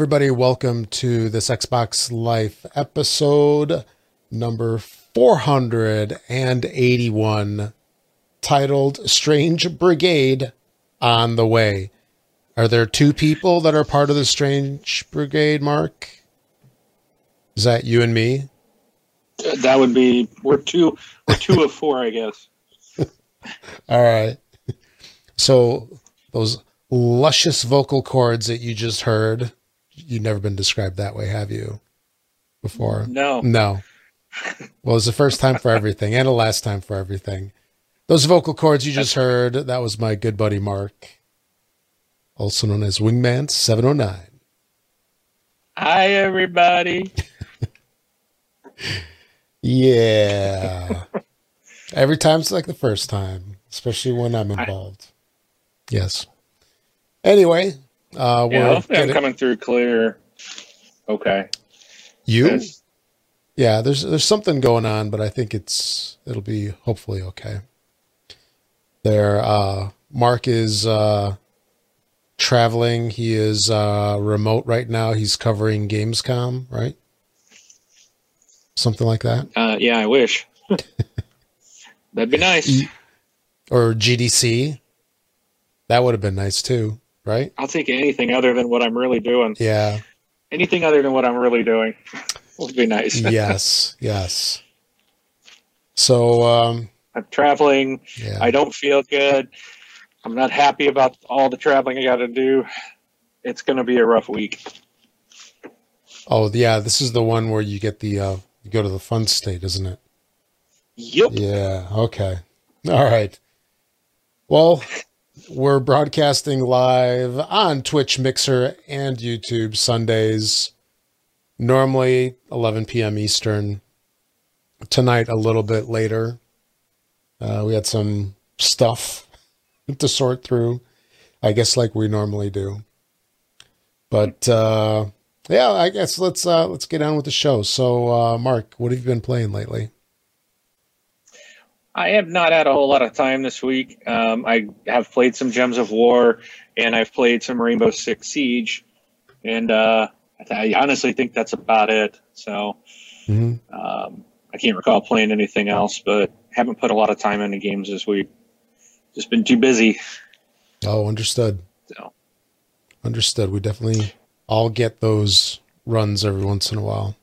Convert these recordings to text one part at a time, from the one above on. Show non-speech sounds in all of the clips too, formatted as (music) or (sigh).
Everybody, welcome to this Xbox Life episode number 481, titled Strange Brigade on the Way. Are there two people that are part of the Strange Brigade, Mark? Is that you and me? That would be we're two we're two of four, I guess. (laughs) All right. So those luscious vocal cords that you just heard, you've never been described that way, have you? Before? No. No. Well, it's the first time for everything and the last time for everything. Those vocal cords you just heard, that was my good buddy Mark, also known as Wingman 709. Hi everybody. (laughs) Yeah. Every time's like the first time, especially when I'm involved. Yes. Anyway, uh, Yeah, hopefully I'm coming through clear. Okay. you. Yeah, there's there's something going on, but I think it's it'll be hopefully okay. There, uh, Mark is uh, traveling. He is uh, remote right now. He's covering Gamescom, right? Something like that, Uh, yeah, I wish. (laughs) That'd be nice. Or GDC. That would have been nice too, right? I'll take anything other than what I'm really doing. Yeah. Anything other than what I'm really doing (laughs) would be nice. (laughs) yes. Yes. So, um, I'm traveling. yeah. I don't feel good. I'm not happy about all the traveling I got to do. It's going to be a rough week. Oh, yeah. This is the one where you get the uh, you go to the fun state, isn't it? Yep. Yeah. Okay. All right. Well, we're broadcasting live on Twitch, Mixer, and YouTube Sundays. Normally 11 p.m. Eastern. Tonight a little bit later. Uh, we had some stuff (laughs) to sort through. I guess like we normally do. But uh, yeah, I guess let's uh, let's get on with the show. So, uh, Mark, what have you been playing lately? I have not had a whole lot of time this week. Um, I have played some Gems of War, and I've played some Rainbow Six Siege, and uh, I honestly think that's about it. So hmm um, I can't recall playing anything else, but haven't put a lot of time into games this week. Just been too busy. Oh, understood. So Understood. We definitely all get those runs every once in a while.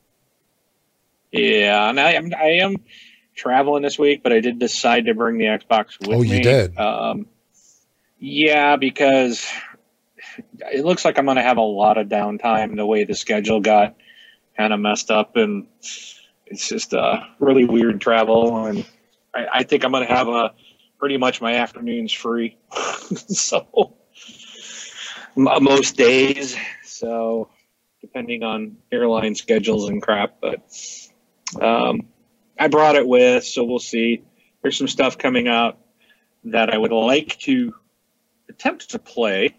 yeah, and I am I am traveling this week, but I did decide to bring the Xbox with me. Oh, me. you did? Um, yeah, because it looks like I'm going to have a lot of downtime. The way the schedule got kind of messed up, and it's just uh, really weird travel. And I, I think I'm going to have a pretty much my afternoons free. (laughs) so m- most days. So depending on airline schedules and crap, but um, I brought it with, so we'll see. There's some stuff coming out that I would like to attempt to play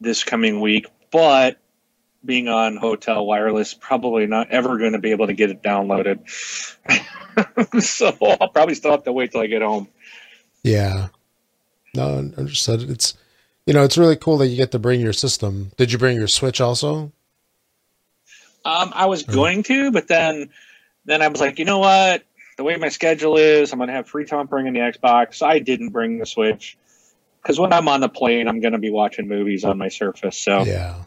this coming week, but being on hotel wireless, probably not ever going to be able to get it downloaded. (laughs) so I'll probably still have to wait till I get home. Yeah. No, I understood. It's you know, it's really cool that you get to bring your system. Did you bring your Switch also? Um, I was going to, but then then I was like, you know what? The way my schedule is, I'm going to have free time bringing the Xbox. I didn't bring the Switch because when I'm on the plane, I'm going to be watching movies on my Surface. So, Yeah.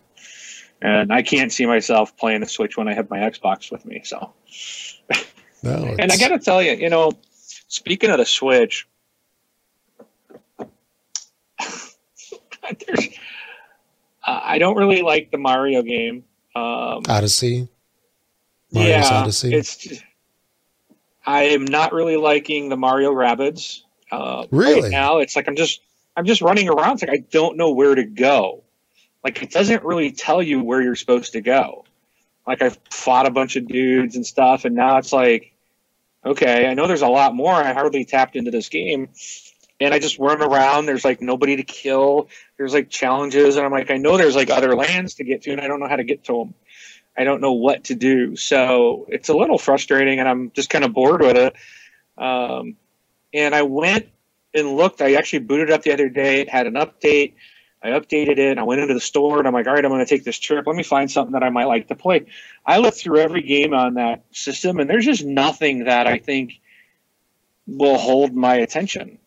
and I can't see myself playing the Switch when I have my Xbox with me. So, No. (laughs) and I got to tell you, you know, speaking of the Switch, (laughs) there's, uh, I don't really like the Mario game. Um, Odyssey. Mario's yeah, Odyssey. it's. just- I am not really liking the Mario Rabbids. Uh, Really? Right now, it's like I'm just I'm just running around. It's like I don't know where to go. Like it doesn't really tell you where you're supposed to go. Like I've fought a bunch of dudes and stuff, and now it's like, okay, I know there's a lot more. I hardly tapped into this game, and I just run around. There's like nobody to kill. There's like challenges, and I'm like, I know there's like other lands to get to, and I don't know how to get to them. I don't know what to do. So it's a little frustrating, and I'm just kind of bored with it. Um, and I went and looked. I actually booted up the other day. It had an update. I updated it. I went into the store and I'm like, all right, I'm going to take this trip. Let me find something that I might like to play. I looked through every game on that system, and there's just nothing that I think will hold my attention.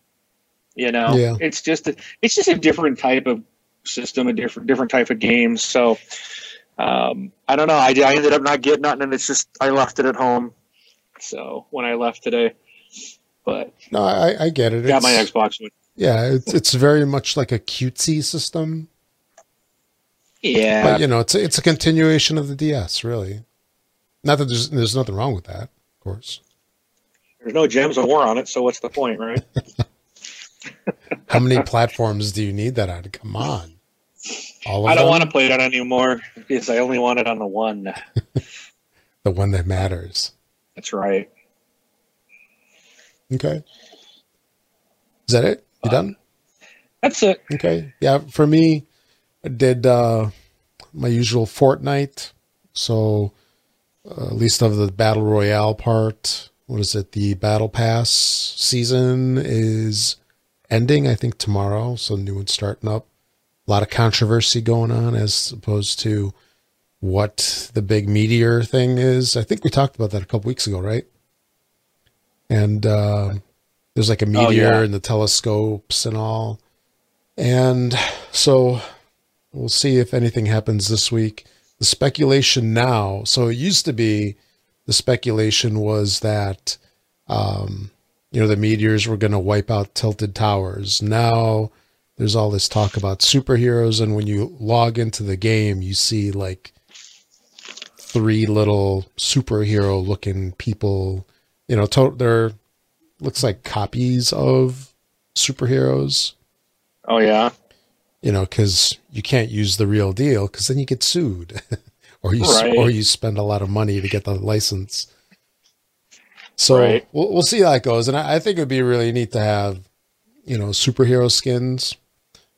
You know, Yeah. it's just a, it's just a different type of system, a different different type of game. So um, I don't know. I, I ended up not getting nothing, and it's just I left it at home. So when I left today, but No, I, I get it. got my Xbox One. Yeah, it's it's very much like a cutesy system, Yeah, but you know, it's a, it's a continuation of the DS, really. Not that there's there's nothing wrong with that, of course. there's no gems of war on it, so what's the point, right? (laughs) How many platforms do you need that on? Come on, all I don't them? want to play that anymore because I only want it on the one. (laughs) the one that matters. That's right. Okay, is that it? You done? That's it. Okay. Yeah, for me, I did uh, my usual Fortnite. So, uh, at least of the battle royale part, what is it? The battle pass season is ending, I think, tomorrow. So, new one's starting up. A lot of controversy going on as opposed to what the big meteor thing is. I think we talked about that a couple weeks ago, right? And uh, there's like a meteor Oh, yeah. and the telescopes and all. And so we'll see if anything happens this week. The speculation now, so it used to be the speculation was that, um, you know, the meteors were going to wipe out tilted towers. Now there's all this talk about superheroes. And when you log into the game, you see like three little superhero looking people, you know, to- they're looks like copies of superheroes Oh yeah. you know, because you can't use the real deal because then you get sued, (laughs) or you Right. or you spend a lot of money to get the license. So Right. we'll we'll see how it goes, and I, I think it'd be really neat to have, you know, superhero skins,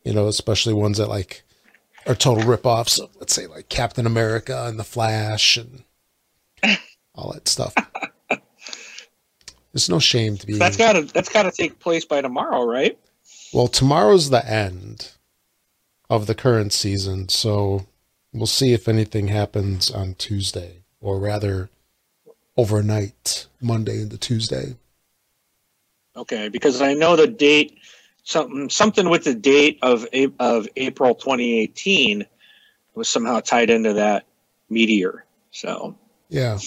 you know, especially ones that like are total ripoffs of, let's say, like Captain America and the Flash and (laughs) all that stuff. There's no shame to be. That's gotta that's gotta take place by tomorrow, right? Well, tomorrow's the end of the current season, so we'll see if anything happens on Tuesday, or rather, overnight, Monday into Tuesday. Okay, because I know the date something something with the date of of April 2018 was somehow tied into that meteor. So Yeah.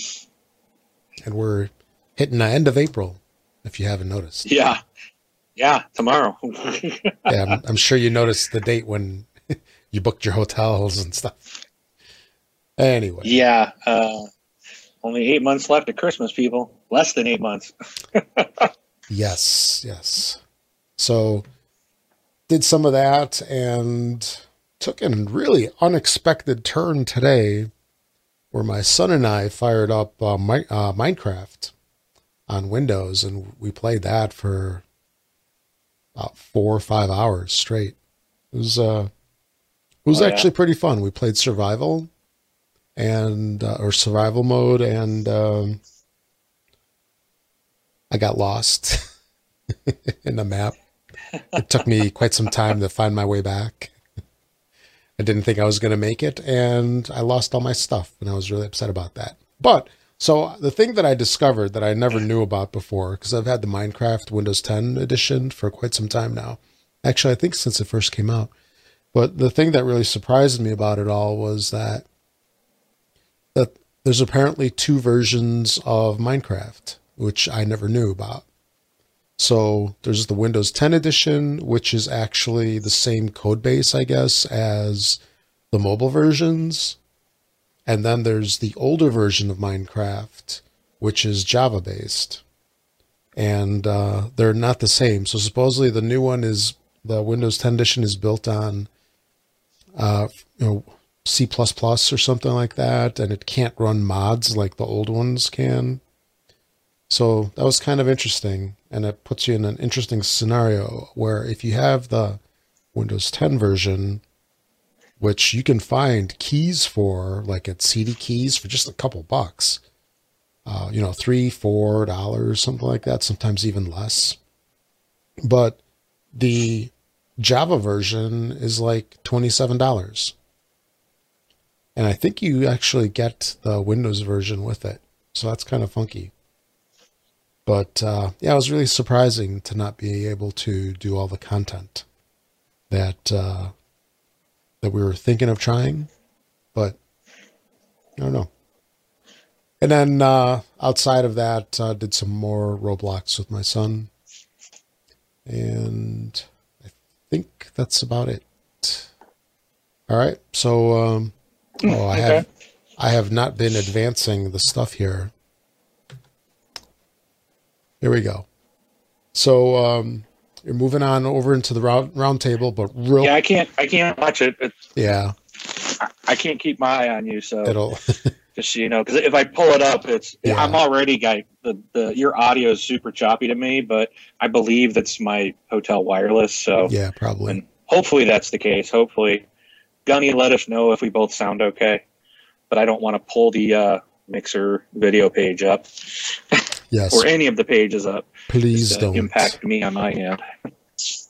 And we're hitting the end of April, if you haven't noticed. yeah, yeah, tomorrow. (laughs) Yeah, I'm, I'm sure you noticed the date when (laughs) you booked your hotels and stuff. Anyway, yeah, uh, only eight months left at Christmas, people. Less than eight months. (laughs) Yes, yes. So did some of that and took a really unexpected turn today where my son and I fired up uh, Mi- uh, Minecraft on Windows and we played that for about four or five hours straight. It was uh it was Oh, yeah? actually pretty fun. We played survival and uh, or survival mode and um I got lost (laughs) in the map. (laughs) It took me quite some time to find my way back. I didn't think I was going to make it, and I lost all my stuff, and I was really upset about that. But so the thing that I discovered that I never knew about before, because I've had the Minecraft Windows 10 edition for quite some time now. Actually, I think since it first came out. But the thing that really surprised me about it all was that that there's apparently two versions of Minecraft, which I never knew about. So there's the Windows 10 edition, which is actually the same code base, I guess, as the mobile versions. And then there's the older version of Minecraft, which is Java based. And uh, they're not the same. So supposedly the new one is the Windows 10 edition is built on, uh, you know, C++ or something like that, and it can't run mods like the old ones can. So that was kind of interesting, and it puts you in an interesting scenario where if you have the Windows 10 version, which you can find keys for, like at CD Keys, for just a couple bucks, uh, you know, three, four dollars, something like that, sometimes even less. But the Java version is like $27. And I think you actually get the Windows version with it. So that's kind of funky. But uh, yeah, it was really surprising to not be able to do all the content that uh, that we were thinking of trying. But I don't know. And then uh, outside of that, uh, did some more Roblox with my son, and I think that's about it. All right, so um, oh, I (laughs) have I have not been advancing the stuff here. Here we go. So um, you're moving on over into the round, round table, but real Yeah, I can't. I can't watch it. It- yeah, I, I can't keep my eye on you. So it'll (laughs) just so you know, because if I pull it up, it's Yeah. I'm already guy. The the your audio is super choppy to me, but I believe that's my hotel wireless. So yeah probably. and hopefully that's the case. Hopefully, Gunny, let us know if we both sound okay. But I don't want to pull the uh, mixer video page up (laughs) Yes, or any of the pages up. please Just, uh, don't. impact me on my end.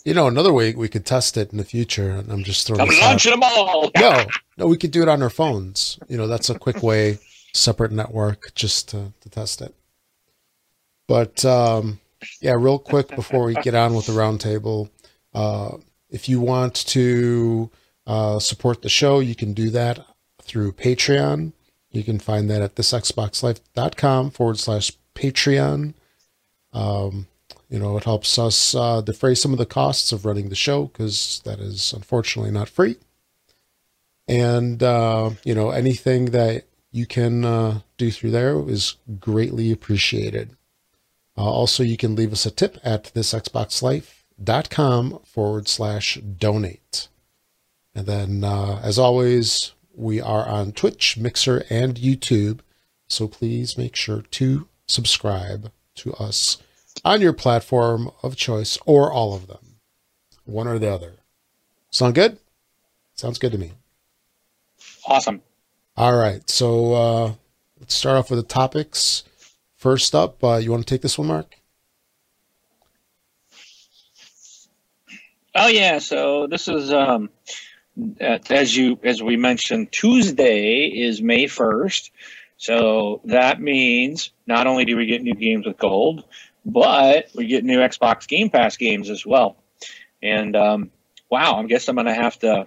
You know, another way we could test it in the future, and I'm just throwing I'm this out. launching them all. (laughs) No, no, we could do it on our phones. You know, that's a quick way, separate network, just to, to test it. But um, yeah, real quick before we get on with the roundtable, uh, if you want to uh, support the show, you can do that through Patreon. You can find that at thisxboxlife.com forward slash Patreon. Um, you know, it helps us uh, defray some of the costs of running the show because that is unfortunately not free. And uh, you know anything that you can uh, do through there is greatly appreciated. Uh, also you can leave us a tip at thisxboxlife.com forward slash donate. And then uh, as always we are on twitch mixer and youtube. So please make sure to subscribe to us on your platform of choice or all of them one or the other sound good sounds good to me Awesome. all right, so uh, let's start off with the topics. First up, uh, you want to take this one, Mark? Oh yeah, so this is um uh, as you as we mentioned Tuesday is May 1st. So that means not only do we get new games with gold, but we get new Xbox Game Pass games as well. And um wow, I guess I'm going to have to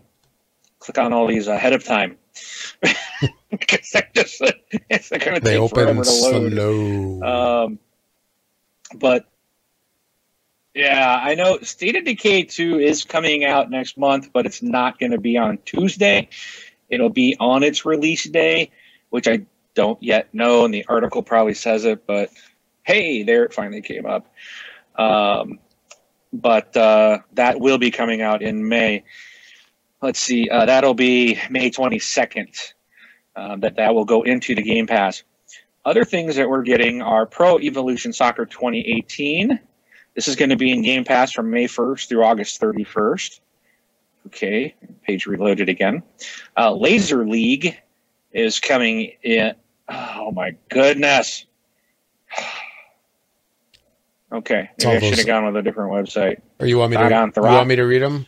click on all these ahead of time. (laughs) because they're just it's going to They take open forever to load. slow. Um, but yeah, I know State of Decay 2 is coming out next month, but it's not going to be on Tuesday. It'll be on its release day, which I don't yet know, and the article probably says it, but hey, there it finally came up. Um, but uh, that will be coming out in May. Let's see, uh, that'll be May 22nd. Uh, that that will go into the Game Pass. Other things that we're getting are Pro Evolution Soccer 2018. This is going to be in Game Pass from May 1st through August 31st. Okay, page reloaded again. Uh, Laser League is coming in. Oh my goodness. Okay, maybe I should have gone with a different website. or you want me to? You want me to read them?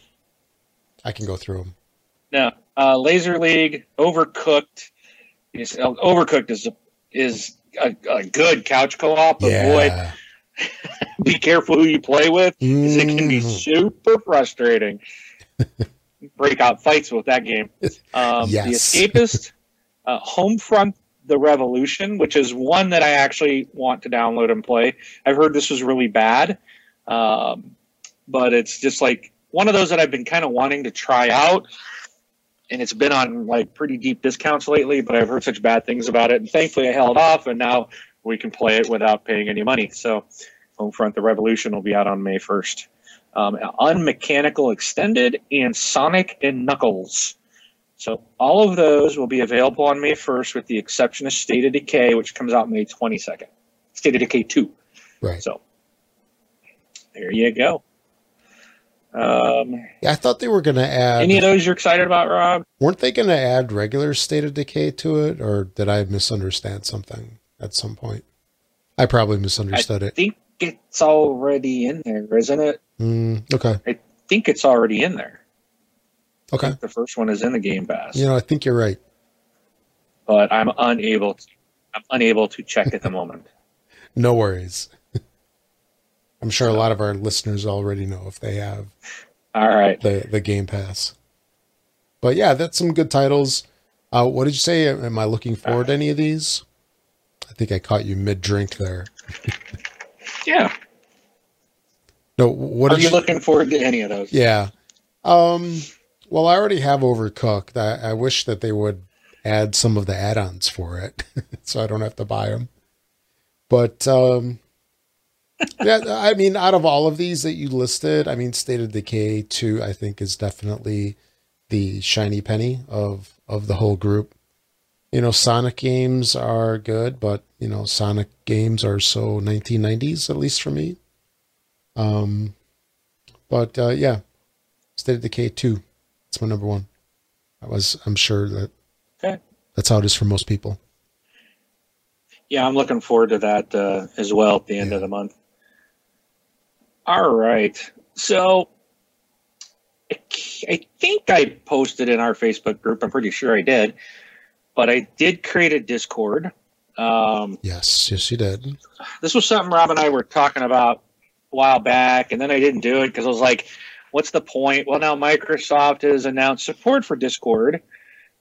I can go through them. No, uh, Laser League, Overcooked. Is, Overcooked is is a, a good couch co-op, but boy, (laughs) be careful who you play with, 'cause it can be Mm. super frustrating. (laughs) Break out fights with that game. (laughs) Um, Yes. The Escapist, uh, Homefront: The Revolution, which is one that I actually want to download and play. I've heard this was really bad, um, but it's just like one of those that I've been kind of wanting to try out. And it's been on like pretty deep discounts lately, but I've heard such bad things about it. And thankfully, I held off, and now we can play it without paying any money. So, Homefront: The Revolution will be out on May first. Um, Unmechanical Extended and Sonic and Knuckles. So all of those will be available on May 1st, with the exception of State of Decay, which comes out May 22nd. State of Decay 2. Right. So there you go. Um, Yeah, I thought they were going to add. any of those you're excited about, Rob? weren't they going to add regular State of Decay to it, or did I misunderstand something at some point? I probably misunderstood I it. I think it's already in there, isn't it? Mm, okay. I think it's already in there. Okay. The first one is in the Game Pass, You know, I think you're right. but I'm unable. To, I'm unable to check at the (laughs) moment. No worries. (laughs) I'm sure a lot of our listeners already know if they have All right. the the Game Pass. But yeah, that's some good titles. Uh, what did you say? Am I looking forward to any of these? I think I caught you mid drink there. (laughs) Yeah. No, what Are did you looking forward to any of those? Yeah. Um. Well, I already have Overcooked. I, I wish that they would add some of the add-ons for it, (laughs) so I don't have to buy them. But um, (laughs) yeah, I mean, out of all of these that you listed, I mean, State of Decay two, I think, is definitely the shiny penny of of the whole group. You know, Sonic games are good, but you know, Sonic games are so 1990s, at least for me. Um, but uh, yeah, State of Decay two, it's my number one. I was, I'm sure that Okay. that's how it is for most people. Yeah, I'm looking forward to that uh, as well at the end Yeah. of the month. All right. So I I think I posted in our Facebook group. I'm pretty sure I did, but I did create a Discord. Um, Yes, yes, you did. this was something Rob and I were talking about a while back, and then I didn't do it because I was like, "What's the point?" Well, now Microsoft has announced support for Discord,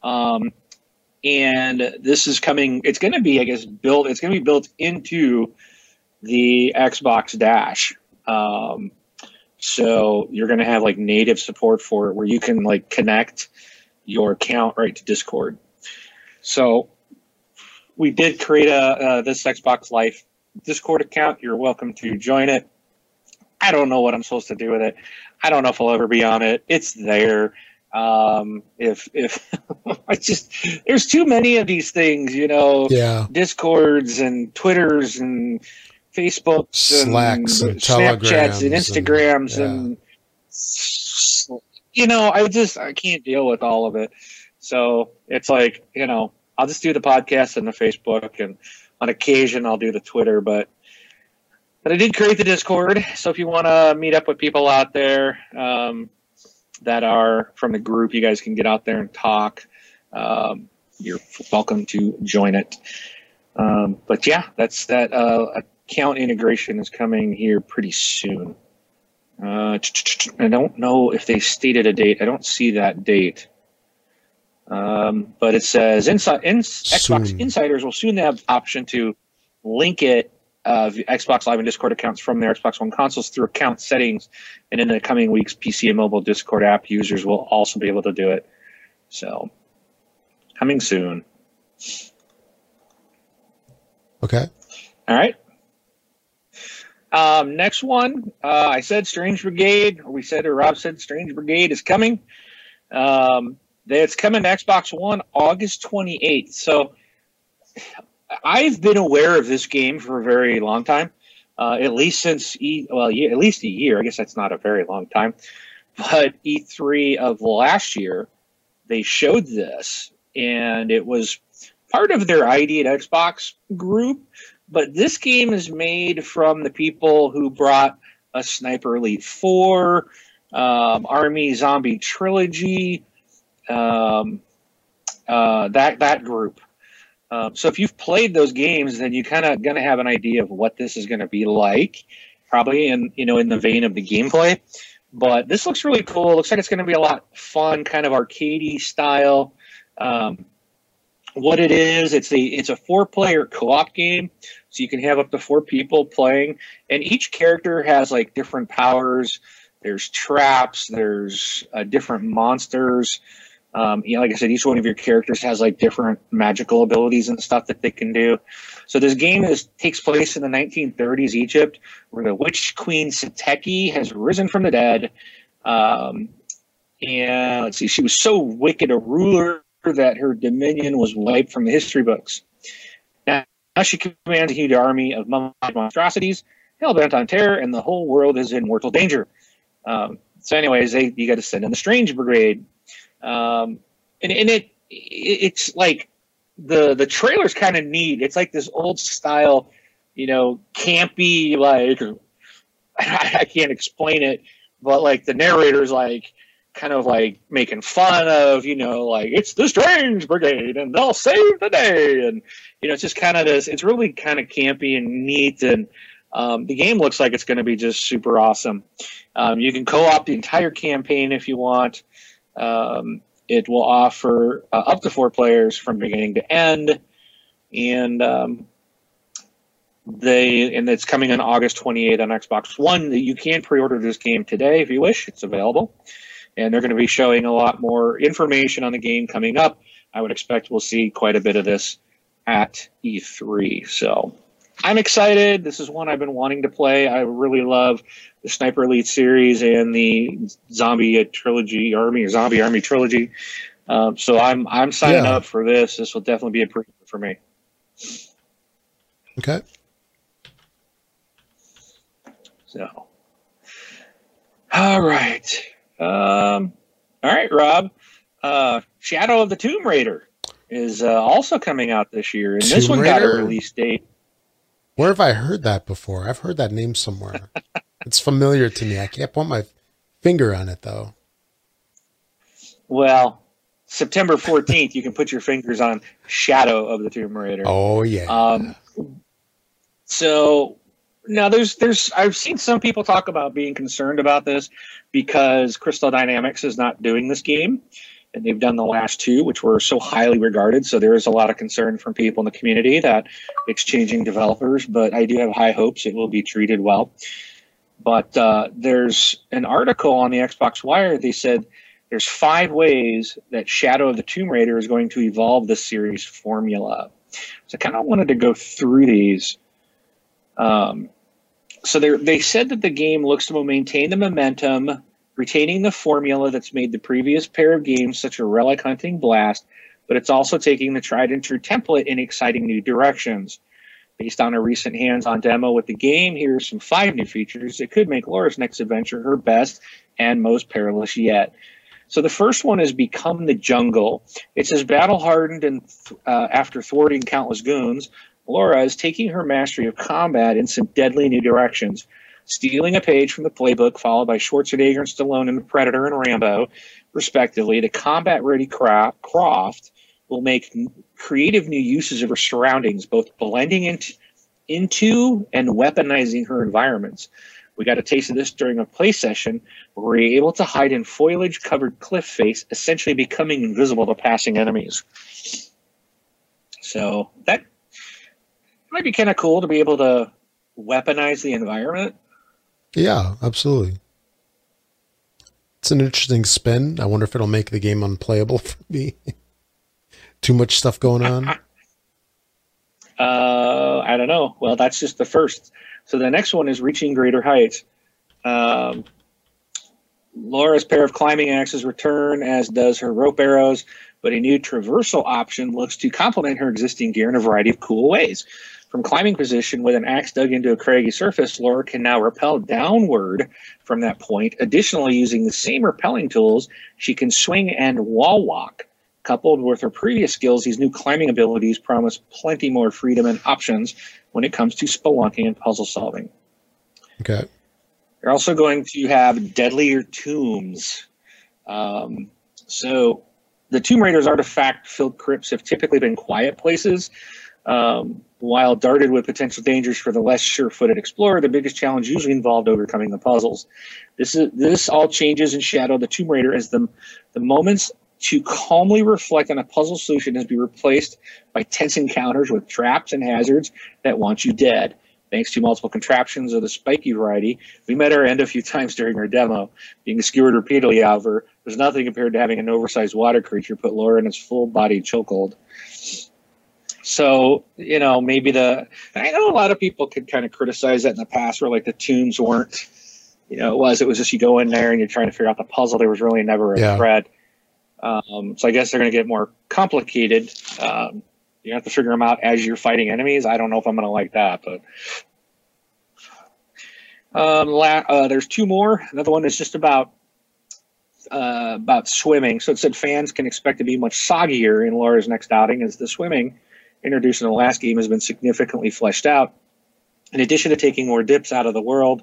um, and this is coming. It's going to be, I guess, built. It's going to be built into the Xbox Dash. Um, so you're going to have like native support for it, where you can like connect your account right to Discord. So we did create a uh, this Xbox Life Discord account. You're welcome to join it. I don't know what I'm supposed to do with it. I don't know if I'll ever be on it. It's there. Um, if if (laughs) I just there's too many of these things, you know, Yeah, Discords and Twitters and Facebooks Slacks and Snapchats and Instagrams and- and, you know, I just I can't deal with all of it. So it's like you know, I'll just do the podcast and the Facebook, and on occasion I'll do the Twitter, but. But I did create the Discord, so if you want to meet up with people out there um, that are from the group, you guys can get out there and talk. Um, you're welcome to join it. Um, but yeah, that's that uh, account integration is coming here pretty soon. Uh, I don't know if they stated a date. I don't see that date. Um, but it says inside in, Xbox insiders will soon have option to link it uh, the Xbox Live and Discord accounts from their Xbox One consoles through account settings, and in the coming weeks, PC and mobile Discord app users will also be able to do it. So, coming soon. okay. All right. Um, next one, uh, I said Strange Brigade, or we said, or Rob said Strange Brigade is coming. Um, it's coming to Xbox One August 28th. So I've been aware of this game for a very long time, uh, at least since E, well, at least a year. I guess that's not a very long time, but E3 of last year, they showed this, and it was part of their ID at Xbox group but this game is made from the people who brought a Sniper Elite 4, um, Army Zombie Trilogy, um, uh, that that group. Um, so if you've played those games, then you kind of gonna have an idea of what this is gonna be like, probably in you know in the vein of the gameplay. But this looks really cool. It looks like it's gonna be a lot fun, kind of arcadey style. Um, what it is, it's a it's a four player co op game so you can have up to four people playing and each character has like different powers there's traps there's uh, different monsters um, you know, like i said each one of your characters has like different magical abilities and stuff that they can do. So this game is takes place in the 1930s egypt where the witch queen Seteki has risen from the dead. Um, and let's see she was so wicked a ruler that her dominion was wiped from the history books. Now she commands a huge army of monstrosities, hell bent on terror, and the whole world is in mortal danger. Um, so, anyways, they, you got to send in the Strange Brigade, um, and, and it it's like the the trailer's kind of neat. It's like this old style, you know, campy like (laughs) I, can't explain it, but like the narrator's like kind of like making fun of, you know, like it's the Strange Brigade and they'll save the day, and you know, it's just kind of this. It's really kind of campy and neat, and um, the game looks like it's going to be just super awesome. Um, you can co-op the entire campaign if you want. Um, it will offer uh, up to four players from beginning to end, and um, they and it's coming on August 28th on Xbox One. You can pre-order this game today if you wish. It's available, and they're going to be showing a lot more information on the game coming up. I would expect we'll see quite a bit of this at E3. So I'm excited. This is one I've been wanting to play. I really love the Sniper Elite series and the Zombie Trilogy Army or Zombie Army Trilogy. Um, so I'm I'm signing yeah. up for this. This will definitely be a premium for me. Okay. So, all right, um, all right, Rob. Uh, Shadow of the Tomb Raider is uh, also coming out this year, and Tomb this one Raider? got a release date. Where have I heard that before? I've heard that name somewhere. (laughs) it's familiar to me. I can't put my finger on it though. Well, September 14th, you can put your fingers on Shadow of the Tomb Raider. Oh, yeah. Um, so now there's there's I've seen some people talk about being concerned about this because Crystal Dynamics is not doing this game and they've done the last two which were so highly regarded. So there is a lot of concern from people in the community that it's changing developers but I do have high hopes it will be treated well. But uh, there's an article on the Xbox Wire they said there's five ways that Shadow of the Tomb Raider is going to evolve the series formula. So I kind of wanted to go through these. Um, so they said that the game looks to maintain the momentum, retaining the formula that's made the previous pair of games such a relic hunting blast, but it's also taking the tried and true template in exciting new directions. Based on a recent hands on demo with the game, here are some five new features that could make Laura's next adventure her best and most perilous yet. So the first one is Become the Jungle. It says battle hardened and uh, after thwarting countless goons, Laura is taking her mastery of combat in some deadly new directions. Stealing a page from the playbook, followed by Schwarzenegger and Stallone in Predator and Rambo, respectively, the combat ready Croft will make creative new uses of her surroundings, both blending into, into and weaponizing her environments. We got a taste of this during a play session where we were able to hide in foliage covered cliff face, essentially becoming invisible to passing enemies. So that might be kind of cool to be able to weaponize the environment. Yeah, absolutely. It's an interesting spin. I wonder if it'll make the game unplayable (laughs) for me. Too much stuff going on. uh, I don't know. Well, that's just the first. So the next one is reaching greater heights. Um, Laura's pair of climbing axes return, as does her rope arrows, but a new traversal option looks to complement her existing gear in a variety of cool ways. From climbing position with an axe dug into a craggy surface, Laura can now rappel downward from that point. Additionally, using the same rappelling tools, she can swing and wall walk. Coupled with her previous skills, these new climbing abilities promise plenty more freedom and options when it comes to spelunking and puzzle solving. Okay. You're also going to have deadlier tombs. Um, so, the Tomb Raider's artifact filled crypts have typically been quiet places, um, while darted with potential dangers for the less sure-footed explorer, the biggest challenge usually involved overcoming the puzzles. This is this all changes in Shadow the Tomb Raider as the the moments to calmly reflect on a puzzle solution has been replaced by tense encounters with traps and hazards that want you dead. Thanks to multiple contraptions of the spiky variety, we met our end a few times during our demo. Being skewered repeatedly, however, there's nothing compared to having an oversized water creature put Laura in its full body chokehold. So, you know, maybe the, I know a lot of people could kind of criticize that in the past where like the tombs weren't, you know, it was, it was just you go in there and you're trying to figure out the puzzle. There was really never a yeah. thread. Um, so I guess they're going to get more complicated. Um, you have to figure them out as you're fighting enemies. I don't know if I'm going to like that, but um, la- uh, there's two more. Another one is just about uh, about swimming. So it said fans can expect to be much soggier in Laura's next outing as the swimming introduced in the last game has been significantly fleshed out. In addition to taking more dips out of the world,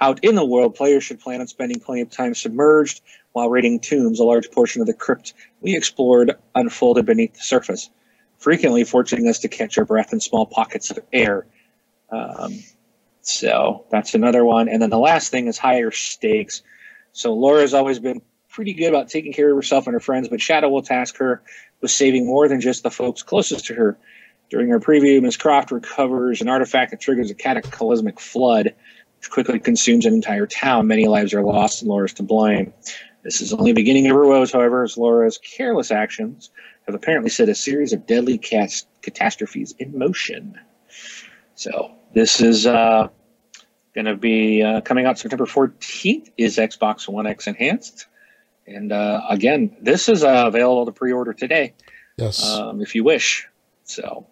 Out in the world, players should plan on spending plenty of time submerged while raiding tombs. A large portion of the crypt we explored unfolded beneath the surface, frequently forcing us to catch our breath in small pockets of air. Um, so that's another one. And then the last thing is higher stakes. So Laura's always been pretty good about taking care of herself and her friends, but Shadow will task her with saving more than just the folks closest to her. During her preview, Ms. Croft recovers an artifact that triggers a cataclysmic flood, which quickly consumes an entire town. Many lives are lost, and Laura's to blame. This is only the beginning of her woes, however, as Laura's careless actions have apparently set a series of deadly cat- catastrophes in motion. So this is uh, going to be uh, coming out September 14th. Is Xbox One X enhanced? And uh, again, this is uh, available to pre-order today. Yes. Um, if you wish. So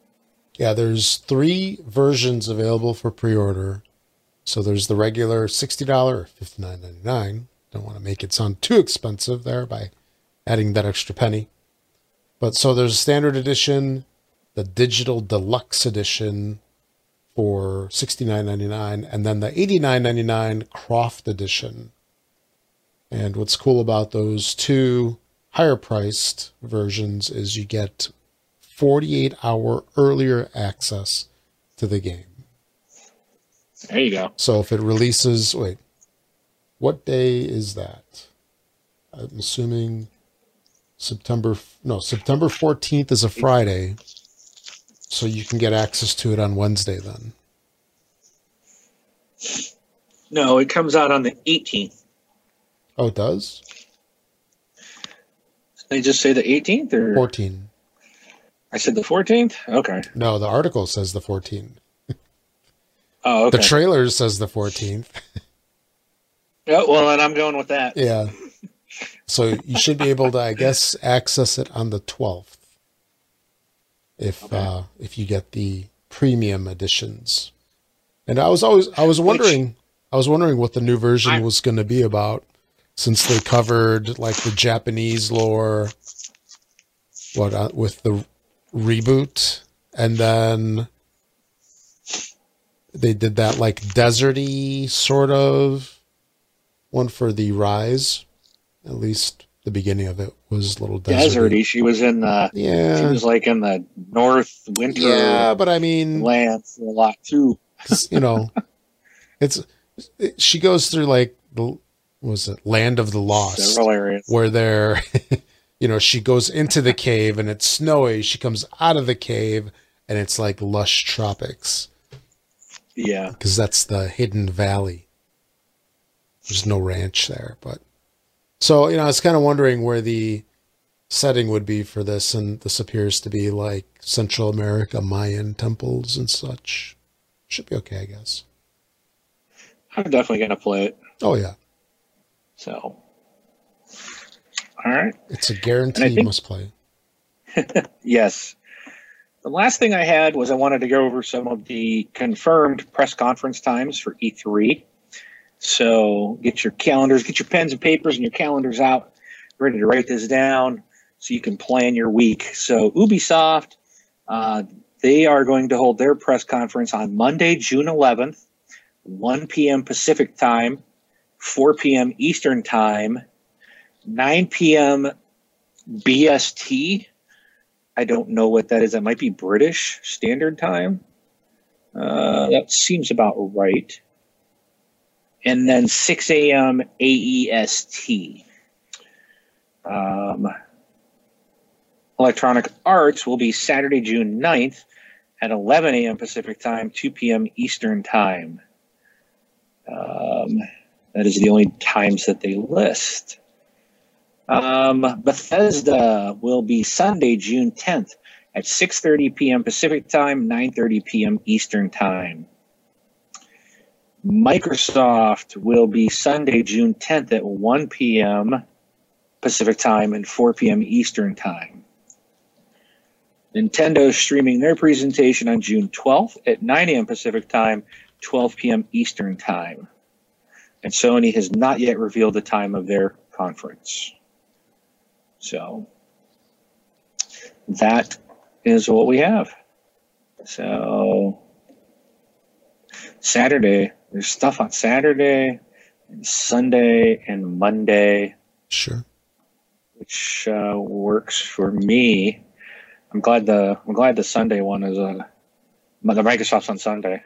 Yeah, there's three versions available for pre-order. So there's the regular $60 or $59.99. Don't want to make it sound too expensive there by adding that extra penny. But so there's a standard edition, the digital deluxe edition for $69.99, and then the $89.99 Croft edition. And what's cool about those two higher priced versions is you get 48 hour earlier access to the game. there you go. So if it releases, wait, what day is that? I'm assuming September, no, September 14th is a Friday. So you can get access to it on Wednesday then. No, it comes out on the 18th. Oh, it does? They just say the 18th, or 14. I said the 14th. Okay. No, the article says the 14th. Oh, okay. The trailer says the 14th. (laughs) yeah, well, and I'm going with that. Yeah. So you should be able to, I guess, access it on the 12th. If Okay. uh, if you get the premium editions. And I was always I was wondering I was wondering what the new version I- was going to be about since they covered like the Japanese lore what uh, with the reboot and then they did that like deserty sort of one for the rise at least the beginning of it was a little deserty, Deserty. She was in the. yeah. She was like in the north winter yeah but i mean lands a lot too. you know (laughs) it's it, she goes through like the was it land of the lost? Several areas. where they're (laughs) you know she goes into the cave and it's snowy. She comes out of the cave and it's like lush tropics. Yeah. because that's the hidden valley. There's no ranch there but. So you know i was kind of wondering where the setting would be for this and this appears to be like central america mayan temples and such. Should be okay i guess. I'm definitely going to play it. oh yeah So. All right. it's a guarantee think- must play (laughs) Yes. The last thing I had was I wanted to go over some of the confirmed press conference times for E3. So get your calendars, get your pens and papers and your calendars out, ready to write this down so you can plan your week. So Ubisoft, uh, they are going to hold their press conference on Monday, June 11th, 1 p.m. Pacific time, 4 p.m. Eastern time, 9 p.m. BST. I don't know what that is. That might be British Standard Time. Uh, that seems about right. And then 6 a.m. AEST. Um, Electronic Arts will be Saturday, June 9th at 11 a.m. Pacific Time, 2 p.m. Eastern Time. Um, that is the only times that they list. Um, Bethesda will be Sunday, June 10th at 6:30 p.m. Pacific Time, 9:30 p.m. Eastern Time. Microsoft will be Sunday, June 10th at 1 p.m. Pacific Time and 4 p.m. Eastern Time. Nintendo streaming their presentation on June 12th at 9 a.m. Pacific Time, 12 p.m. Eastern Time. And Sony has not yet revealed the time of their conference. So that is what we have. So Saturday, there's stuff on Saturday, and Sunday, and Monday. Sure. Which uh, works for me. I'm glad the I'm glad the Sunday one is uh the Microsoft's on Sunday.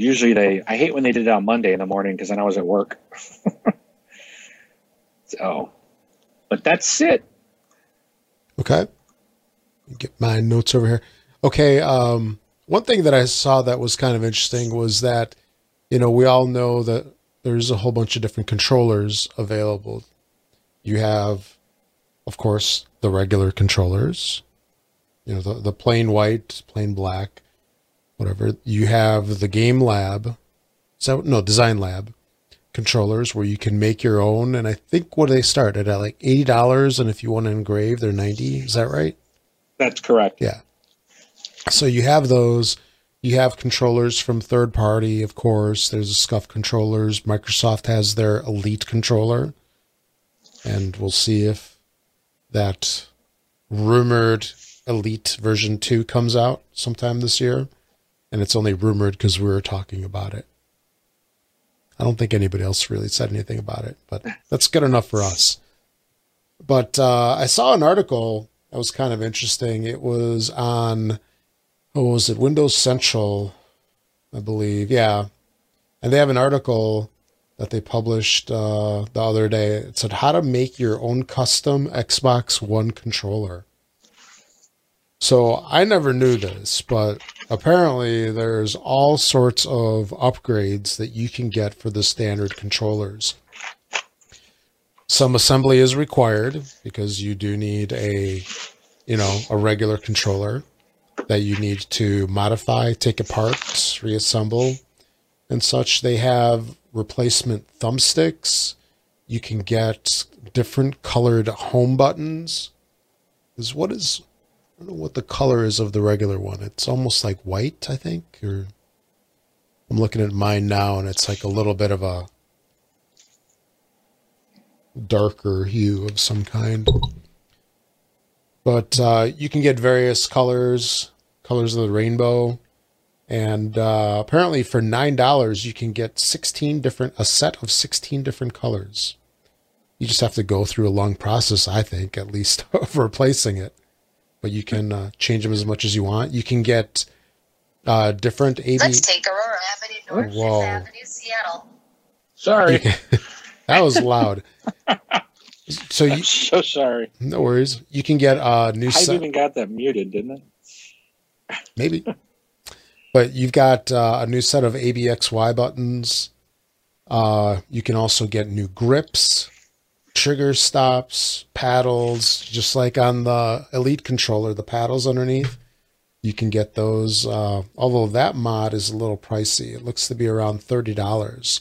Usually they I hate when they did it on Monday in the morning because then I was at work. (laughs) so, but that's it. Okay. Get my notes over here. Okay. Um, one thing that I saw that was kind of interesting was that, you know, we all know that there's a whole bunch of different controllers available. You have, of course, the regular controllers, you know, the, the plain white, plain black, whatever. You have the game lab. So no, design lab controllers where you can make your own. And I think what they start at like eighty dollars, and if you want to engrave, they're ninety. Is that right? That's correct. Yeah. So you have those. You have controllers from third party, of course. There's the SCUF controllers. Microsoft has their Elite controller, and we'll see if that rumored Elite version two comes out sometime this year. And it's only rumored because we were talking about it. I don't think anybody else really said anything about it, but that's good enough for us. But uh, I saw an article that was kind of interesting. It was on, what was it, Windows Central, I believe. Yeah. And they have an article that they published uh, the other day. It said how to make your own custom Xbox One controller. So I never knew this, but apparently there's all sorts of upgrades that you can get for the standard controllers. Some assembly is required because you do need a, you know, a regular controller that you need to modify, take apart, reassemble, and such. They have replacement thumbsticks. You can get different colored home buttons. Is what is I don't know what the color is of the regular one. It's almost like white, I think. Or I'm looking at mine now, and it's like a little bit of a darker hue of some kind. But uh, you can get various colors, colors of the rainbow, and uh, apparently for nine dollars you can get sixteen different a set of sixteen different colors. You just have to go through a long process, I think, at least (laughs) of replacing it but you can uh, change them as much as you want. You can get uh, different AB. Let's take Aurora Avenue North, Whoa. Avenue, Seattle. Sorry, (laughs) that was loud. (laughs) So you, I'm so sorry. No worries. You can get a new. I even got that muted, didn't I? Maybe. but you've got uh, a new set of ABXY buttons. Uh, you can also get new grips trigger stops, paddles, just like on the Elite controller, the paddles underneath. You can get those, uh, although that mod is a little pricey. It looks to be around $30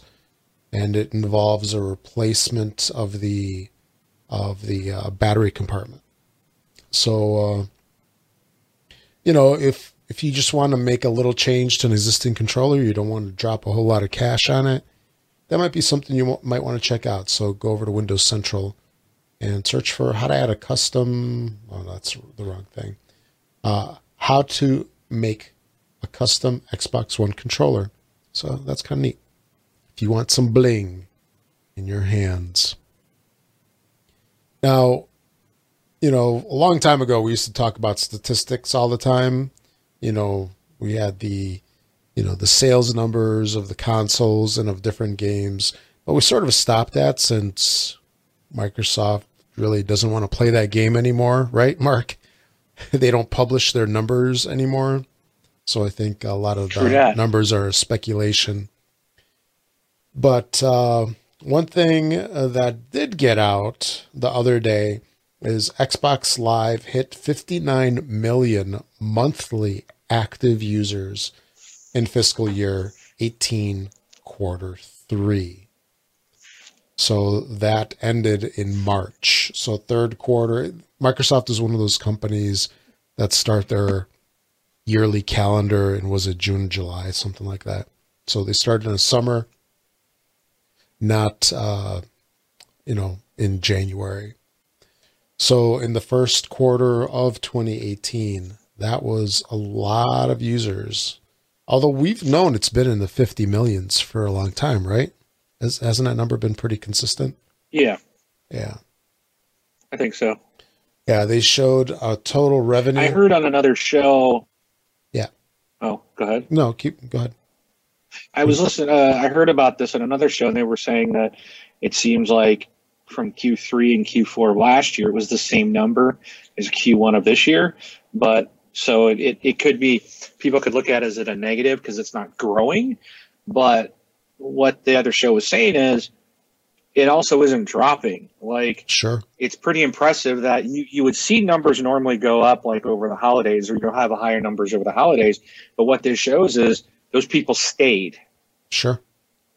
and it involves a replacement of the of the uh, battery compartment. So, uh, you know, if if you just want to make a little change to an existing controller, you don't want to drop a whole lot of cash on it that might be something you might want to check out. So go over to Windows Central and search for how to add a custom. Oh, that's the wrong thing. Uh, how to make a custom Xbox One controller. So that's kind of neat. If you want some bling in your hands. Now, you know, a long time ago, we used to talk about statistics all the time. You know, we had the you know the sales numbers of the consoles and of different games. But we sort of stopped that since Microsoft really doesn't want to play that game anymore, right, (laughs) Mark? they don't publish their numbers anymore. So I think a lot of the numbers are speculation. But uh, one thing that did get out the other day is Xbox Live hit 59 million monthly active users in fiscal year 18, quarter three. So that ended in March. So third quarter, Microsoft is one of those companies that start their yearly calendar and was it June, July, something like that. So they started in the summer, not uh, you know in January. So in the first quarter of 2018, that was a lot of users Although we've known it's been in the 50 millions for a long time, right? Has, hasn't that number been pretty consistent? Yeah, Yeah. I think so. Yeah, they showed a total revenue. I heard on another show. Yeah. Oh, go ahead. no, keep go ahead. I was listening. Uh, I heard about this on another show, and they were saying that it seems like from Q3 and Q4 last year it was the same number as Q1 of this year. But so it, it, it could be people could look at it as a negative because it's not growing. But what the other show was saying is it also isn't dropping. Like Sure. it's pretty impressive that you, you would see numbers normally go up like over the holidays or you'll have a higher numbers over the holidays. But what this shows is those people stayed Sure.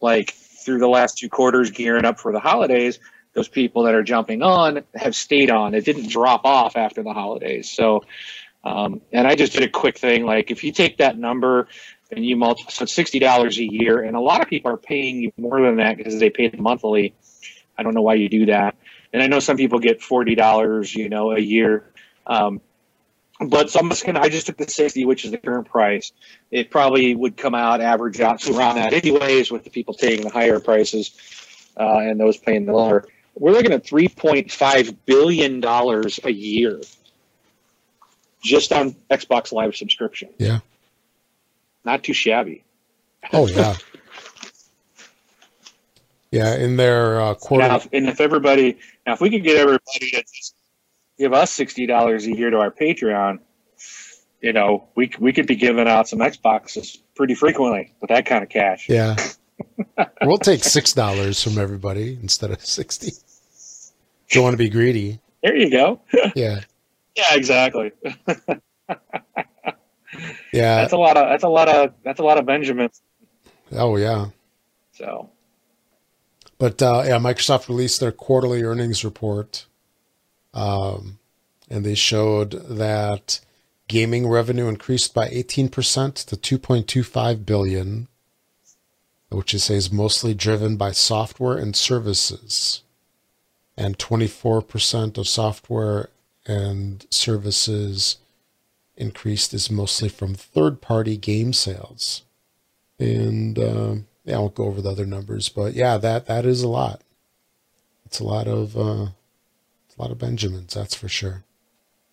like through the last two quarters gearing up for the holidays those people that are jumping on have stayed on it didn't drop off after the holidays so um, and i just did a quick thing like if you take that number and you multiply so it's $60 a year and a lot of people are paying you more than that because they pay monthly i don't know why you do that and i know some people get $40 you know a year um, but so I'm just gonna. I just took the sixty, which is the current price. It probably would come out average out to around that, anyways, with the people paying the higher prices uh, and those paying the lower. We're looking at three point five billion dollars a year just on Xbox Live subscription. Yeah. Not too shabby. Oh yeah. (laughs) yeah, in their uh, quarter. Now, and if everybody, now if we could get everybody to just give us sixty dollars a year to our Patreon, you know, we we could be giving out some Xboxes pretty frequently with that kind of cash. Yeah. (laughs) we'll take six dollars from everybody instead of sixty. Don't want to be greedy. There you go. (laughs) Yeah. Yeah, exactly. (laughs) Yeah. That's a lot of that's a lot of that's a lot of Benjamins. Oh yeah. So But uh, yeah, Microsoft released their quarterly earnings report, um, and they showed that gaming revenue increased by 18% to 2.25 billion, which says is mostly driven by software and services, and 24% of software and services increased is mostly from third-party game sales, and. Um, yeah, I won't go over the other numbers, but yeah, that that is a lot. It's a lot of uh, it's a lot of Benjamins, that's for sure.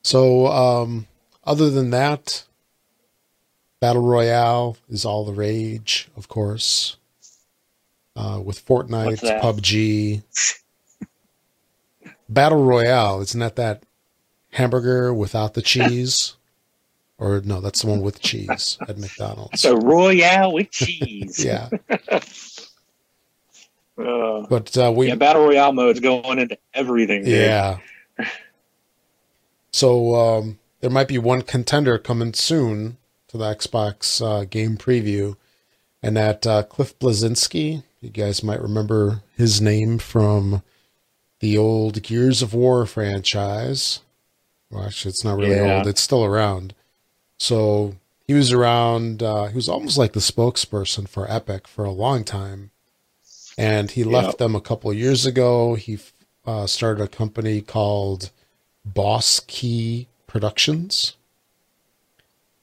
So, um, other than that, battle royale is all the rage, of course. Uh, with Fortnite, PUBG, battle royale isn't that that hamburger without the cheese? Or no, that's the one with cheese at (laughs) McDonald's. a Royale with cheese. Yeah, (laughs) Uh, but uh, we yeah, battle royale mode's going into everything. dude. Yeah. so um, there might be one contender coming soon to the Xbox uh, game preview, and that uh, Cliff Bleszinski. You guys might remember his name from the old Gears of War franchise. Well, actually, it's not really Yeah. old; it's still around. So he was around. Uh, he was almost like the spokesperson for Epic for a long time, and he left Yep. them a couple of years ago. He uh, started a company called Boss Key Productions,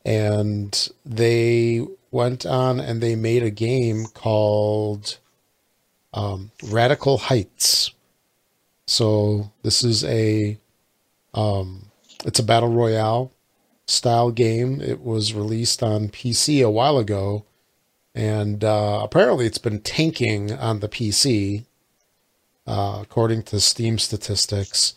and they went on and they made a game called um, Radical Heights. So this is a um, it's a battle royale style game. It was released on PC a while ago, and uh, apparently it's been tanking on the PC. Uh, according to Steam statistics,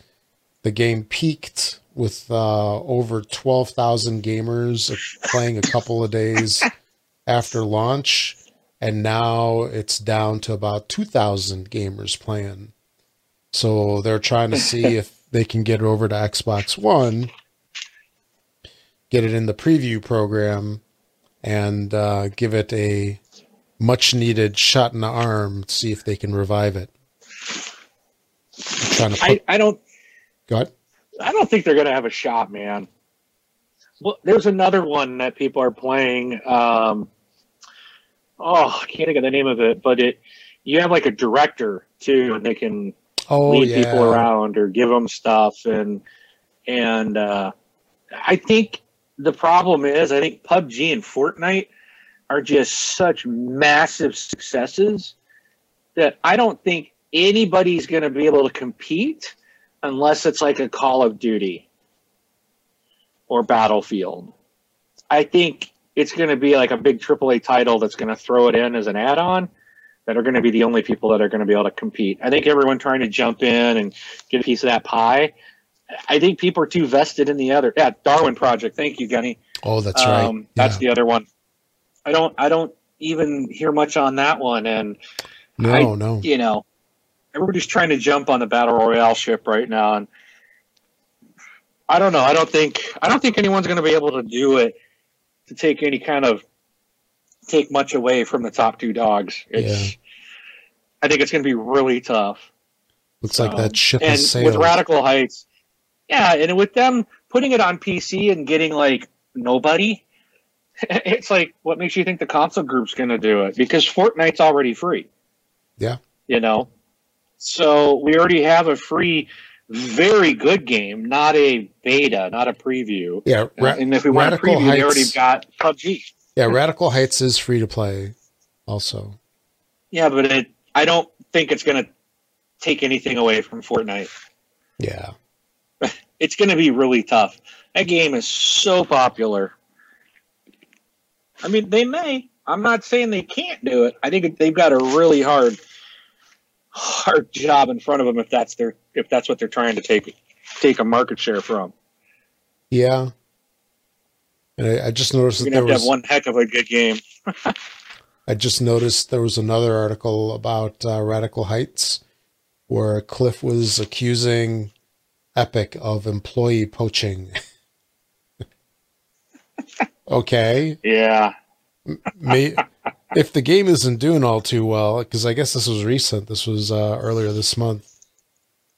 the game peaked with uh, over 12,000 gamers playing a couple of days (laughs) after launch, and now it's down to about 2,000 gamers playing. So they're trying to see (laughs) if they can get it over to Xbox One, get it in the preview program, and uh, give it a much needed shot in the arm, see if they can revive it. I'm trying to put, I, I don't go ahead. I don't think they're going to have a shot, man. Well, there's another one that people are playing. Um, oh, I can't think of the name of it, but it you have like a director too, and they can Oh lead yeah, people around or give them stuff, and and uh, I think the problem is I think PUBG and Fortnite are just such massive successes that I don't think anybody's going to be able to compete unless it's like a Call of Duty or Battlefield. I think it's going to be like a big AAA title that's going to throw it in as an add on that are going to be the only people that are going to be able to compete. I think everyone trying to jump in and get a piece of that pie. I think people are too vested in the other. Yeah, Darwin Project. Thank you, Gunny. Oh, that's right. Um, that's the other one. I don't. I don't even hear much on that one. And no, I, no. You know, everybody's trying to jump on the battle royale ship right now, and I don't know. I don't think. I don't think anyone's going to be able to do it to take any kind of take much away from the top two dogs. It's, yeah. I think it's going to be really tough. Looks like um, that ship and sailed. with Radical Heights, yeah, and with them putting it on PC and getting like nobody, (laughs) it's like what makes you think the console group's going to do it? Because Fortnite's already free. Yeah, you know, so we already have a free, very good game, not a beta, not a preview. Yeah, ra- and if we want a preview, Heights, they already got PUBG. Yeah, Radical Heights is free to play, also. Yeah, but it, I don't think it's going to take anything away from Fortnite. Yeah, (laughs) it's going to be really tough. That game is so popular. I mean, they may. I'm not saying they can't do it. I think they've got a really hard, hard job in front of them if that's their if that's what they're trying to take take a market share from. Yeah, and I, I just noticed You're that there have was one heck of a good game. (laughs) I just noticed there was another article about uh, Radical Heights where Cliff was accusing Epic of employee poaching. (laughs) okay. Yeah. May, if the game isn't doing all too well, because I guess this was recent, this was uh, earlier this month.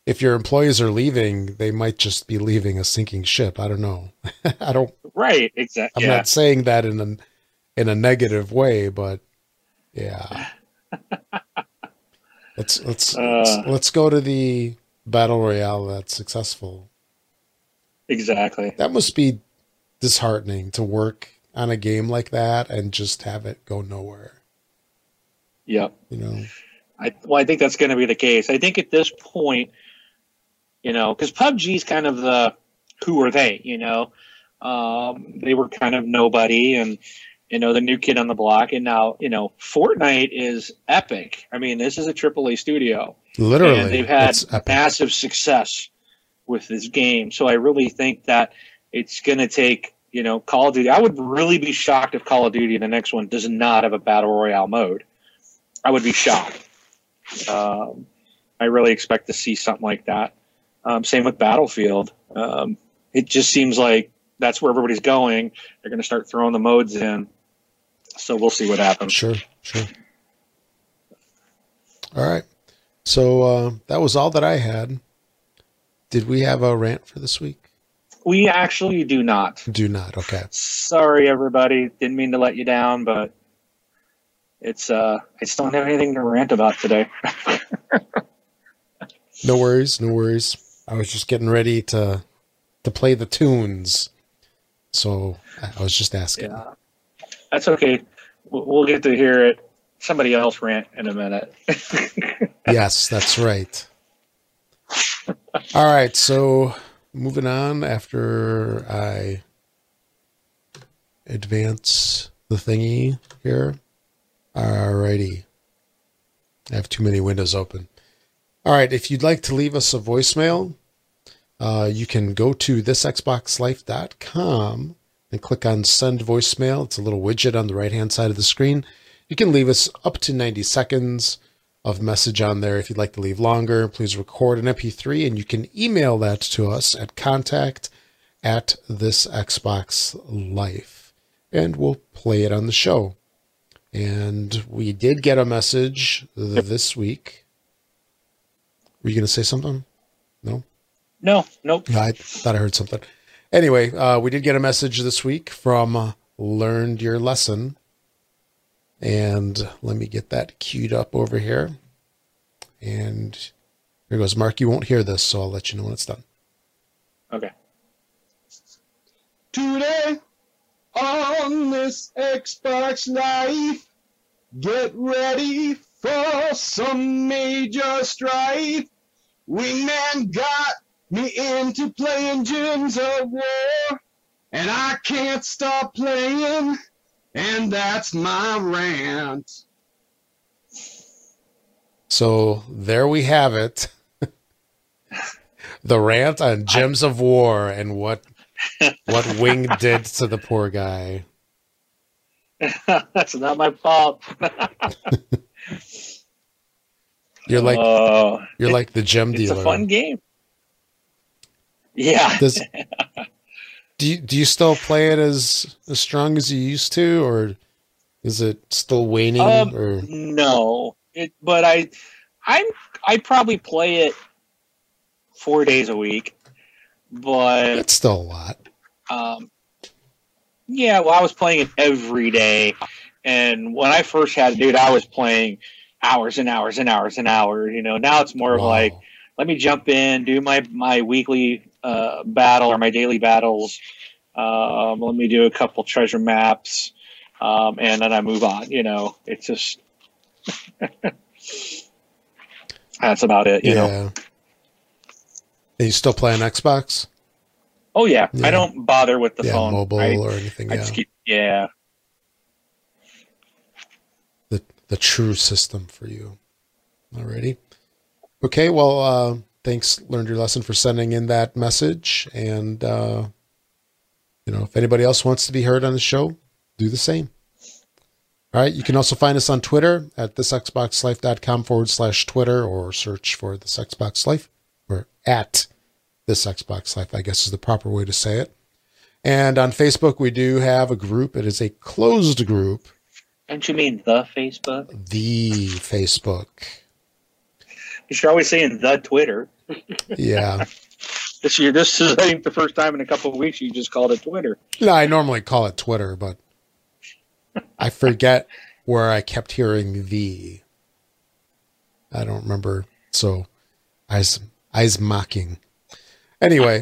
If your employees are leaving, they might just be leaving a sinking ship. I don't know. (laughs) I don't. Right. Exactly. I'm yeah. not saying that in a in a negative way, but yeah. (laughs) let's let's, uh, let's let's go to the battle royale that's successful. Exactly. That must be disheartening to work on a game like that and just have it go nowhere. Yep. You know. I well, I think that's going to be the case. I think at this point, you know, because PUBG is kind of the who are they? You know, um, they were kind of nobody, and you know the new kid on the block, and now you know Fortnite is epic. I mean, this is a AAA studio. Literally, and they've had massive success with this game. So I really think that it's going to take you know Call of Duty. I would really be shocked if Call of Duty, the next one, does not have a battle royale mode. I would be shocked. Um, I really expect to see something like that. Um, same with Battlefield. Um, it just seems like that's where everybody's going. They're going to start throwing the modes in. So we'll see what happens. Sure, sure. All right. So uh, that was all that I had. Did we have a rant for this week? We actually do not. Do not. Okay. Sorry, everybody. Didn't mean to let you down, but it's uh, I just don't have anything to rant about today. (laughs) no worries. No worries. I was just getting ready to to play the tunes, so I was just asking. Yeah, that's okay. We'll get to hear it. Somebody else rant in a minute. (laughs) yes, that's right. All right, so moving on after I advance the thingy here. Alrighty. I have too many windows open. All right, if you'd like to leave us a voicemail, uh, you can go to thisxboxlife.com and click on send voicemail. It's a little widget on the right hand side of the screen. You can leave us up to 90 seconds of message on there. If you'd like to leave longer, please record an MP3 and you can email that to us at contact at this Xbox Life and we'll play it on the show. And we did get a message this week were you going to say something? No? No, nope. I thought I heard something. Anyway, uh, we did get a message this week from uh, Learned Your Lesson. And let me get that queued up over here. And here goes. Mark, you won't hear this, so I'll let you know when it's done. Okay. Today on this Xbox Life. Get ready for some major strife. Wingman got me into playing Gems of War, and I can't stop playing, and that's my rant. So there we have it. (laughs) the rant on Gems of War and what what Wing (laughs) did to the poor guy. (laughs) That's not my fault. You're like Uh, you're like the gem it's dealer. a fun game. Yeah. Does, (laughs) do you do you still play it as as strong as you used to, or is it still waning? Um, or No, it. But I, I'm. I probably play it four days a week. But it's still a lot. um, yeah, well, I was playing it every day, and when I first had it, dude, I was playing hours and hours and hours and hours. You know, now it's more of like, let me jump in, do my my weekly uh, battle or my daily battles. Um, let me do a couple treasure maps, um, and then I move on. You know, it's just (laughs) that's about it. You yeah. know. And you still play on Xbox? Oh yeah. Yeah. I don't bother with the yeah, phone. mobile I, or anything. I yeah, just keep yeah. the the true system for you. Alrighty. Okay. Well, uh, thanks. Learned your lesson for sending in that message, and uh, you know, if anybody else wants to be heard on the show, do the same. All right. You can also find us on Twitter at thisxboxlife.com forward slash Twitter or search for this Xbox Life or at this Xbox Life, I guess is the proper way to say it. And on Facebook, we do have a group. It is a closed group, Don't you mean the Facebook? the Facebook. You're always saying the Twitter. Yeah. (laughs) This year, this is I think the first time in a couple of weeks you just called it Twitter. No, I normally call it Twitter, but I forget where I kept hearing the. I don't remember. So, I's I's mocking. Anyway,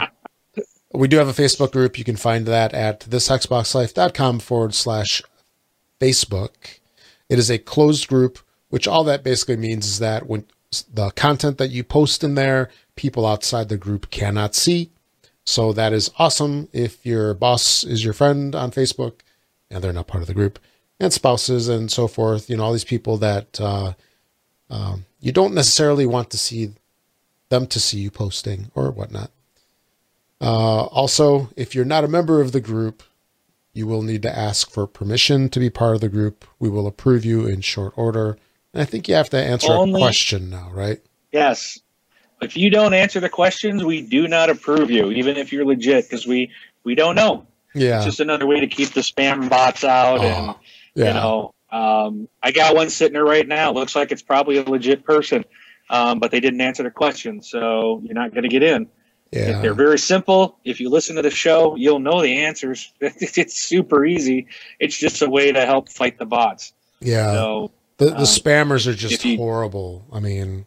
we do have a Facebook group. You can find that at thisxboxlife.com forward slash Facebook. It is a closed group, which all that basically means is that when the content that you post in there, people outside the group cannot see. So that is awesome if your boss is your friend on Facebook and they're not part of the group, and spouses and so forth. You know, all these people that uh, um, you don't necessarily want to see them to see you posting or whatnot. Uh, also, if you're not a member of the group, you will need to ask for permission to be part of the group. We will approve you in short order. And I think you have to answer Only- a question now, right? Yes. If you don't answer the questions, we do not approve you, even if you're legit, because we we don't know. Yeah. It's just another way to keep the spam bots out, and Oh, yeah. you know, um, I got one sitting there right now. It Looks like it's probably a legit person, um, but they didn't answer the question, so you're not going to get in. yeah. They're very simple. If you listen to the show, you'll know the answers. (laughs) it's super easy. It's just a way to help fight the bots. yeah. So, The the Um, spammers are just you- horrible. I mean,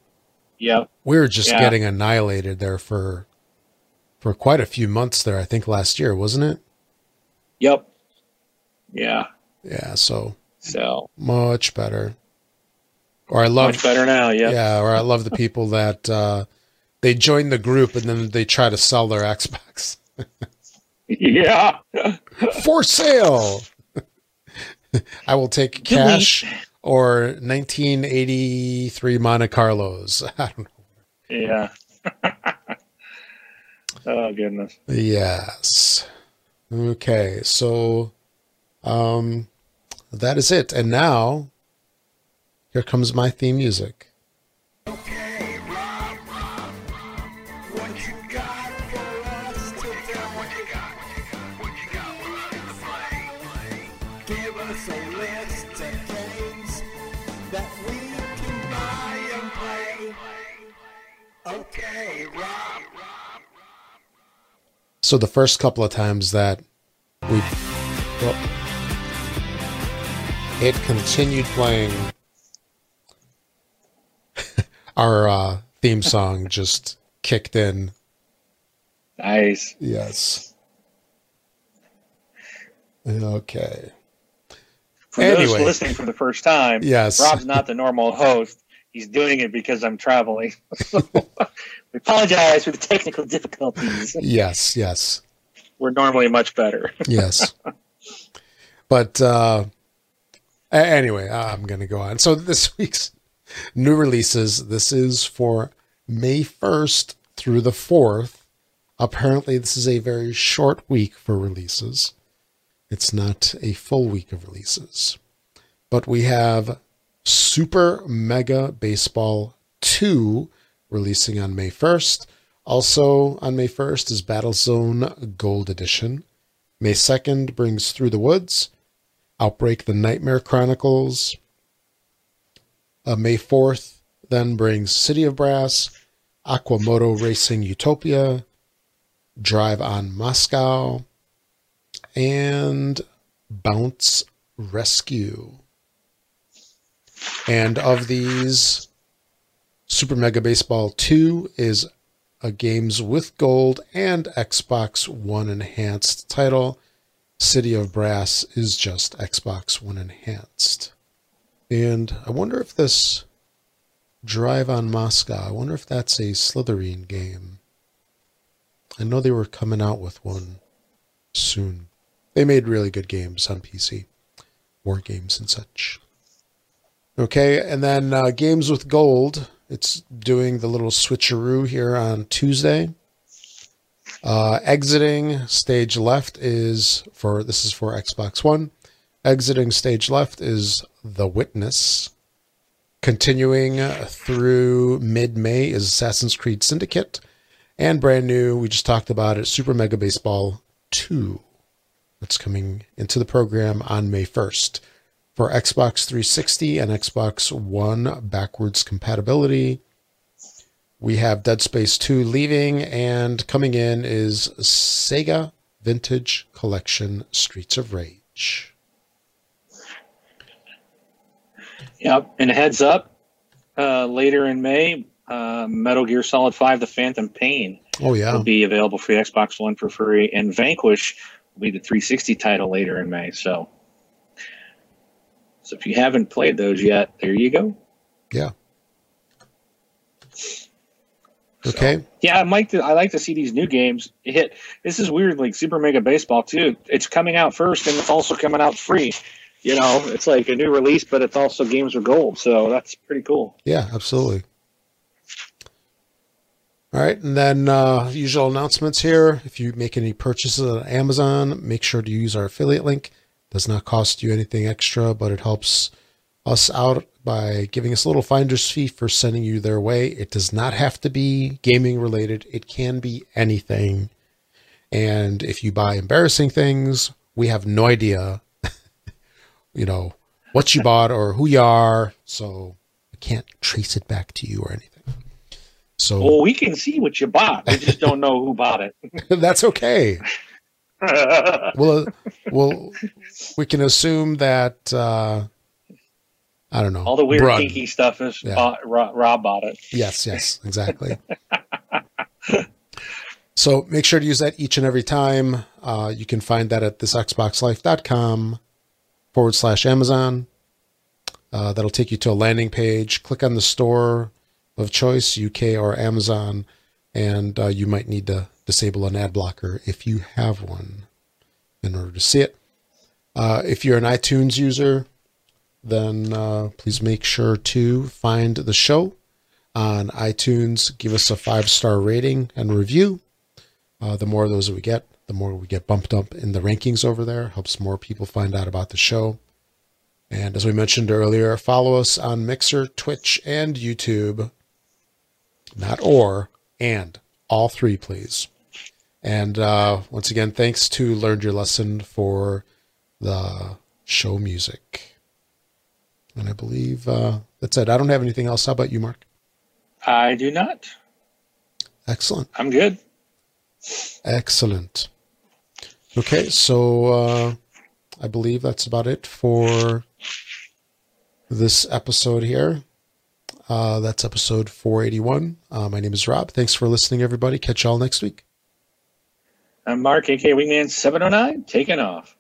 yeah, we were just Yeah. getting annihilated there for for quite a few months there. I think last year, wasn't it? yep, yeah. Yeah. So So much better. Or I love, much better now. yeah. Yeah, Or I love the people that uh, they join the group and then they try to sell their Xbox (laughs) yeah. for sale. (laughs) I will take cash or 1983 Monte Carlos. (laughs) I don't know. Yeah. (laughs) oh goodness. Yes. Okay, so um that is it. And now here comes my theme music. Okay, So the first couple of times that we well, it continued playing (laughs) our uh theme song just kicked in. Nice. Yes. Okay. For those listening for the first time, Yes. Rob's not the normal host. He's doing it because I'm traveling. So, (laughs) we apologize for the technical difficulties. Yes, yes, We're normally much better. (laughs) yes. but uh, anyway, I'm going to go on. So this (laughs) week's new releases. This is for May 1st through the 4th. Apparently, this is a very short week for releases. It's not a full week of releases. But we have Super Mega Baseball 2 releasing on May 1st. Also on May 1st is Battlezone Gold Edition. May 2nd brings Through the Woods, Outbreak the Nightmare Chronicles. Uh, May 4th then brings City of Brass, Aqua Moto Racing Utopia, Drive on Moscow, and Bounce Rescue. And of these, Super Mega Baseball 2 is a games with gold and Xbox One enhanced title. City of Brass is just Xbox One enhanced. And I wonder if this Drive on Moscow, I wonder if that's a Slitherine game. I know they were coming out with one soon. They made really good games on PC, war games and such. Okay, and then uh, Games with Gold. It's doing the little switcheroo here on Tuesday. Uh, exiting stage left is for this is for Xbox One. Exiting stage left is The Witness. Continuing through mid May is Assassin's Creed Syndicate. And brand new, we just talked about it, Super Mega Baseball 2. That's coming into the program on May 1st. For Xbox 360 and Xbox One backwards compatibility, we have Dead Space 2 leaving, and coming in is Sega Vintage Collection Streets of Rage. Yep. And heads up, uh, later in May, uh, Metal Gear Solid 5 The Phantom Pain Oh, yeah. will be available for the Xbox One for free, and Vanquish will be the 360 title later in May. So, so if you haven't played those yet, there you go. Yeah. So, Okay. yeah, I like to I like to see these new games hit. This is weird, like Super Mega Baseball too. It's coming out first, and it's also coming out free. You know, it's like a new release, but it's also games with gold. So that's pretty cool. Yeah, absolutely. All right, and then uh, usual announcements here. If you make any purchases on Amazon, make sure to use our affiliate link. Does not cost you anything extra, but it helps us out by giving us a little finder's fee for sending you their way. It does not have to be gaming related. It can be anything. And if you buy embarrassing things, we have no idea, (laughs) you know, what you bought or who you are. So I can't trace it back to you or anything. So Well, we can see what you bought. We just don't know who bought it. (laughs) that's okay. (laughs) Well, well, we can assume that uh, I don't know. All the weird Brun. kinky stuff is Yeah. bought, Rob, Rob bought it. Yes, yes, exactly. (laughs) so make sure to use that each and every time. Uh, you can find that at thisxboxlife.com forward slash Amazon. Uh, that'll take you to a landing page. Click on the store of choice, UK or Amazon, and uh, you might need to disable an ad blocker if you have one in order to see it. Uh, if you're an iTunes user, then uh, please make sure to find the show on iTunes. Give us a five star rating and review. Uh, the more of those that we get, the more we get bumped up in the rankings over there. Helps more people find out about the show. And as we mentioned earlier, follow us on Mixer, Twitch, and YouTube. Not or, and all three, please. And uh, once again, thanks to Learned Your Lesson for the show music. And I believe uh, that's it. I don't have anything else. How about you, Mark? I do not. Excellent. I'm good. Excellent. Okay, so uh, I believe that's about it for this episode here. Uh, that's episode 481. Uh, my name is Rob. Thanks for listening, everybody. Catch y'all next week. I'm Mark, aka Wingman 709, taking off.